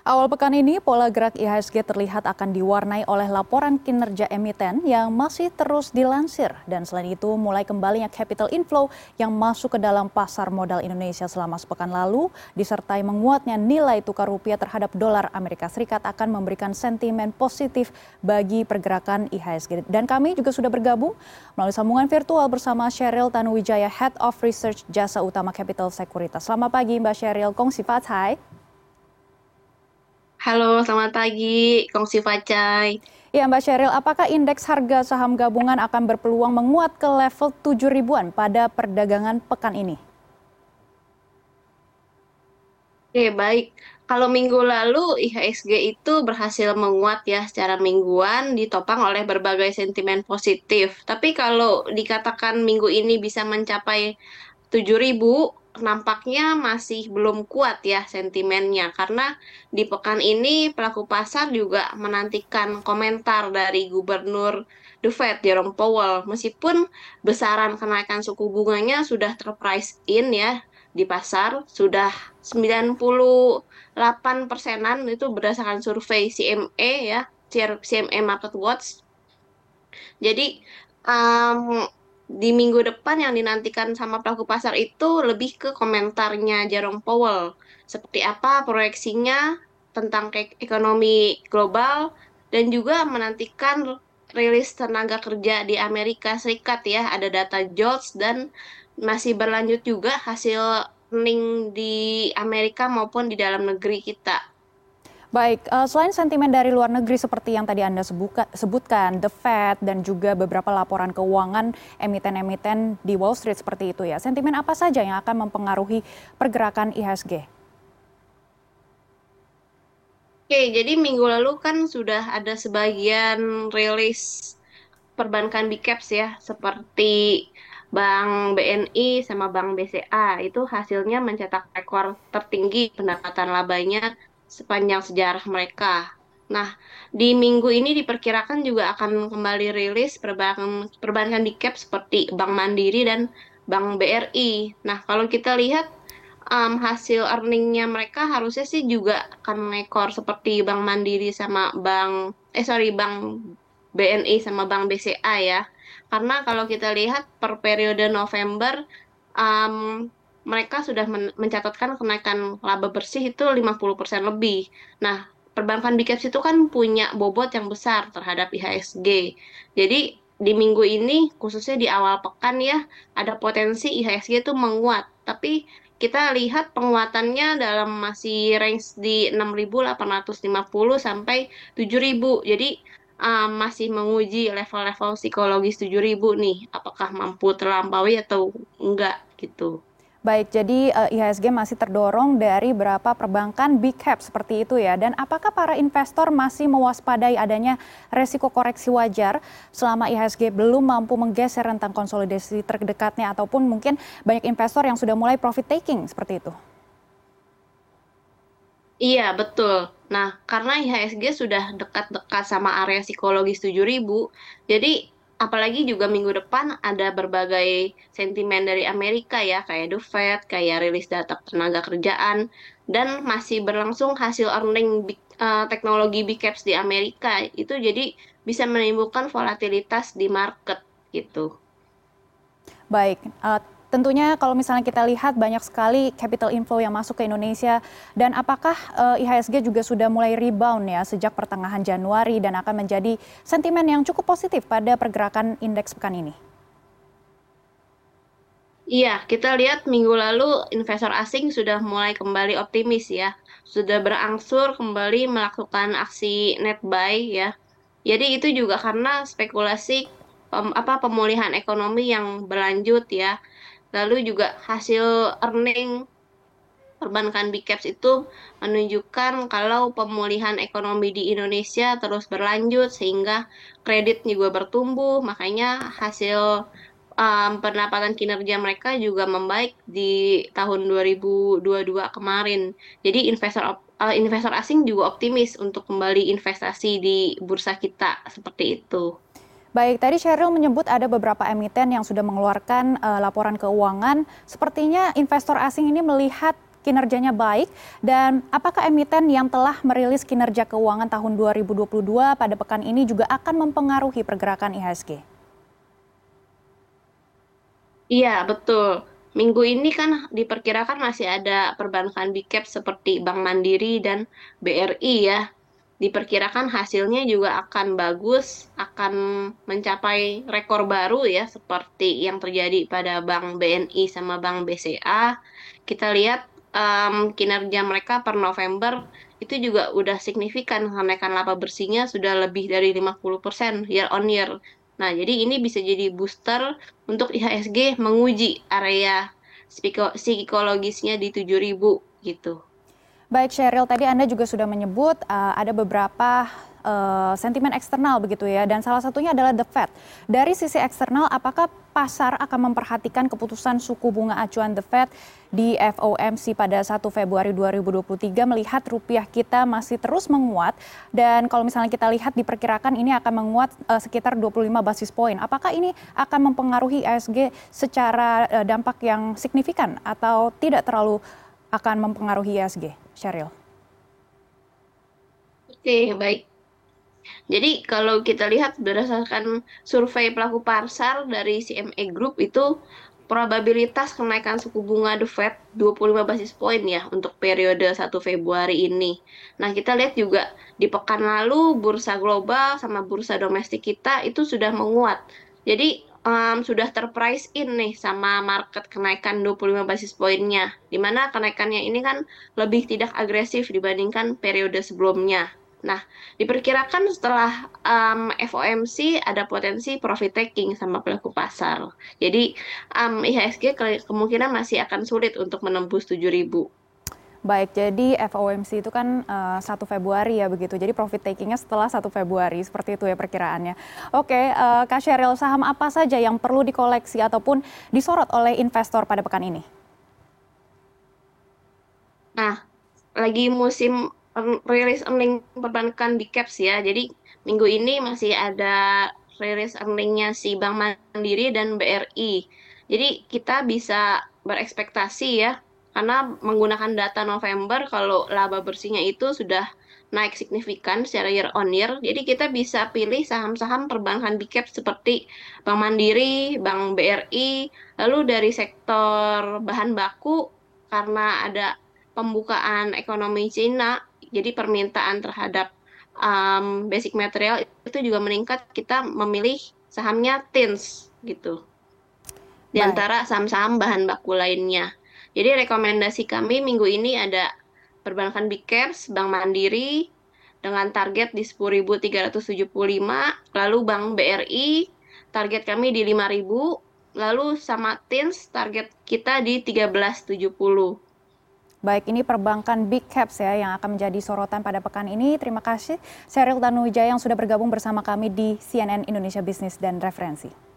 Awal pekan ini, pola gerak IHSG terlihat akan diwarnai oleh laporan kinerja emiten yang masih terus dilansir. Dan selain itu, mulai kembalinya capital inflow yang masuk ke dalam pasar modal Indonesia selama sepekan lalu, disertai menguatnya nilai tukar rupiah terhadap dolar Amerika Serikat akan memberikan sentimen positif bagi pergerakan IHSG. Dan kami juga sudah bergabung melalui sambungan virtual bersama Sheryl Tanuwijaya, Head of Research Jasa Utama Capital Sekuritas. Selamat pagi Mbak Sheryl, Kongsi Fathai. Halo, selamat pagi, Kongsi Facai. Ya, Mbak Sheryl, apakah indeks harga saham gabungan akan berpeluang menguat ke level 7 ribuan pada perdagangan pekan ini? Oke, baik. Kalau minggu lalu IHSG itu berhasil menguat ya secara mingguan ditopang oleh berbagai sentimen positif. Tapi kalau dikatakan minggu ini bisa mencapai 7000 nampaknya masih belum kuat ya sentimennya. Karena di pekan ini pelaku pasar juga menantikan komentar dari Gubernur The Fed Jerome Powell. Meskipun besaran kenaikan suku bunganya sudah terprice in ya di pasar sudah 98 persenan itu berdasarkan survei CME ya CME Market Watch. Jadi um, di minggu depan yang dinantikan sama pelaku pasar itu lebih ke komentarnya Jerome Powell. Seperti apa proyeksinya tentang ekonomi global dan juga menantikan rilis tenaga kerja di Amerika Serikat ya. Ada data jobs dan masih berlanjut juga hasil earning di Amerika maupun di dalam negeri kita. Baik, uh, selain sentimen dari luar negeri seperti yang tadi Anda sebutkan, The Fed dan juga beberapa laporan keuangan emiten-emiten di Wall Street seperti itu ya. Sentimen apa saja yang akan mempengaruhi pergerakan IHSG? Oke, jadi minggu lalu kan sudah ada sebagian rilis perbankan big caps ya, seperti Bank BNI sama Bank BCA itu hasilnya mencetak rekor tertinggi pendapatan labanya sepanjang sejarah mereka. Nah, di minggu ini diperkirakan juga akan kembali rilis perbankan perbankan di cap seperti Bank Mandiri dan Bank BRI. Nah, kalau kita lihat um, hasil earningnya mereka harusnya sih juga akan mengekor seperti Bank Mandiri sama Bank eh sorry Bank BNI sama Bank BCA ya. Karena kalau kita lihat per periode November um, mereka sudah men mencatatkan kenaikan laba bersih itu 50% lebih. Nah, perbankan big caps itu kan punya bobot yang besar terhadap IHSG. Jadi di minggu ini khususnya di awal pekan ya ada potensi IHSG itu menguat. Tapi kita lihat penguatannya dalam masih range di 6.850 sampai 7.000. Jadi um, masih menguji level-level psikologis 7.000 nih. Apakah mampu terlampaui atau enggak gitu. Baik, jadi uh, IHSG masih terdorong dari berapa perbankan big cap seperti itu ya. Dan apakah para investor masih mewaspadai adanya resiko koreksi wajar selama IHSG belum mampu menggeser rentang konsolidasi terdekatnya ataupun mungkin banyak investor yang sudah mulai profit taking seperti itu? Iya, betul. Nah, karena IHSG sudah dekat-dekat sama area psikologis 7000, jadi apalagi juga minggu depan ada berbagai sentimen dari Amerika ya kayak The Fed, kayak rilis data tenaga kerjaan dan masih berlangsung hasil earning big, uh, teknologi big caps di Amerika itu jadi bisa menimbulkan volatilitas di market gitu. Baik, uh, tentunya kalau misalnya kita lihat banyak sekali capital inflow yang masuk ke Indonesia dan apakah uh, eh, IHSG juga sudah mulai rebound ya sejak pertengahan Januari dan akan menjadi sentimen yang cukup positif pada pergerakan indeks pekan ini? Iya, kita lihat minggu lalu investor asing sudah mulai kembali optimis ya. Sudah berangsur kembali melakukan aksi net buy ya. Jadi itu juga karena spekulasi apa pemulihan ekonomi yang berlanjut ya lalu juga hasil earning perbankan big caps itu menunjukkan kalau pemulihan ekonomi di Indonesia terus berlanjut sehingga kredit juga bertumbuh makanya hasil um, pendapatan kinerja mereka juga membaik di tahun 2022 kemarin jadi investor uh, investor asing juga optimis untuk kembali investasi di bursa kita seperti itu. Baik, tadi Sheryl menyebut ada beberapa emiten yang sudah mengeluarkan uh, laporan keuangan. Sepertinya investor asing ini melihat kinerjanya baik dan apakah emiten yang telah merilis kinerja keuangan tahun 2022 pada pekan ini juga akan mempengaruhi pergerakan IHSG? Iya, betul. Minggu ini kan diperkirakan masih ada perbankan big cap seperti Bank Mandiri dan BRI ya. Diperkirakan hasilnya juga akan bagus, akan mencapai rekor baru ya seperti yang terjadi pada Bank BNI sama Bank BCA. Kita lihat um, kinerja mereka per November itu juga udah signifikan kenaikan laba bersihnya sudah lebih dari 50% year on year. Nah, jadi ini bisa jadi booster untuk IHSG menguji area psikologisnya di 7000 gitu. Baik Sheryl, tadi Anda juga sudah menyebut uh, ada beberapa uh, sentimen eksternal begitu ya, dan salah satunya adalah the Fed. Dari sisi eksternal, apakah pasar akan memperhatikan keputusan suku bunga acuan the Fed di FOMC pada 1 Februari 2023 melihat rupiah kita masih terus menguat dan kalau misalnya kita lihat diperkirakan ini akan menguat uh, sekitar 25 basis poin. Apakah ini akan mempengaruhi ISG secara uh, dampak yang signifikan atau tidak terlalu akan mempengaruhi ISG? Sheryl. Oke, baik. Jadi kalau kita lihat berdasarkan survei pelaku pasar dari CME Group itu probabilitas kenaikan suku bunga The Fed 25 basis point ya untuk periode 1 Februari ini. Nah, kita lihat juga di pekan lalu bursa global sama bursa domestik kita itu sudah menguat. Jadi um, sudah terprice in nih sama market kenaikan 25 basis poinnya. Di mana kenaikannya ini kan lebih tidak agresif dibandingkan periode sebelumnya. Nah, diperkirakan setelah um, FOMC ada potensi profit taking sama pelaku pasar. Jadi um, IHSG ke kemungkinan masih akan sulit untuk menembus 7000. Baik, jadi FOMC itu kan uh, eh, 1 Februari ya begitu. Jadi profit takingnya setelah 1 Februari, seperti itu ya perkiraannya. Oke, uh, Kak Sheryl, saham apa saja yang perlu dikoleksi ataupun disorot oleh investor pada pekan ini? Nah, lagi musim rilis earning perbankan di caps ya. Jadi minggu ini masih ada rilis earningnya si Bank Mandiri dan BRI. Jadi kita bisa berekspektasi ya karena menggunakan data November kalau laba bersihnya itu sudah naik signifikan secara year on year. Jadi kita bisa pilih saham-saham perbankan big cap seperti Bank Mandiri, Bank BRI, lalu dari sektor bahan baku karena ada pembukaan ekonomi Cina, jadi permintaan terhadap um, basic material itu juga meningkat. Kita memilih sahamnya TINS gitu. Di antara saham-saham bahan baku lainnya. Jadi rekomendasi kami minggu ini ada perbankan Big Caps, Bank Mandiri dengan target di 10.375, lalu Bank BRI target kami di 5.000, lalu sama TINS target kita di 1370. Baik, ini perbankan big caps ya yang akan menjadi sorotan pada pekan ini. Terima kasih Sheryl Tanuwijaya yang sudah bergabung bersama kami di CNN Indonesia Business dan Referensi.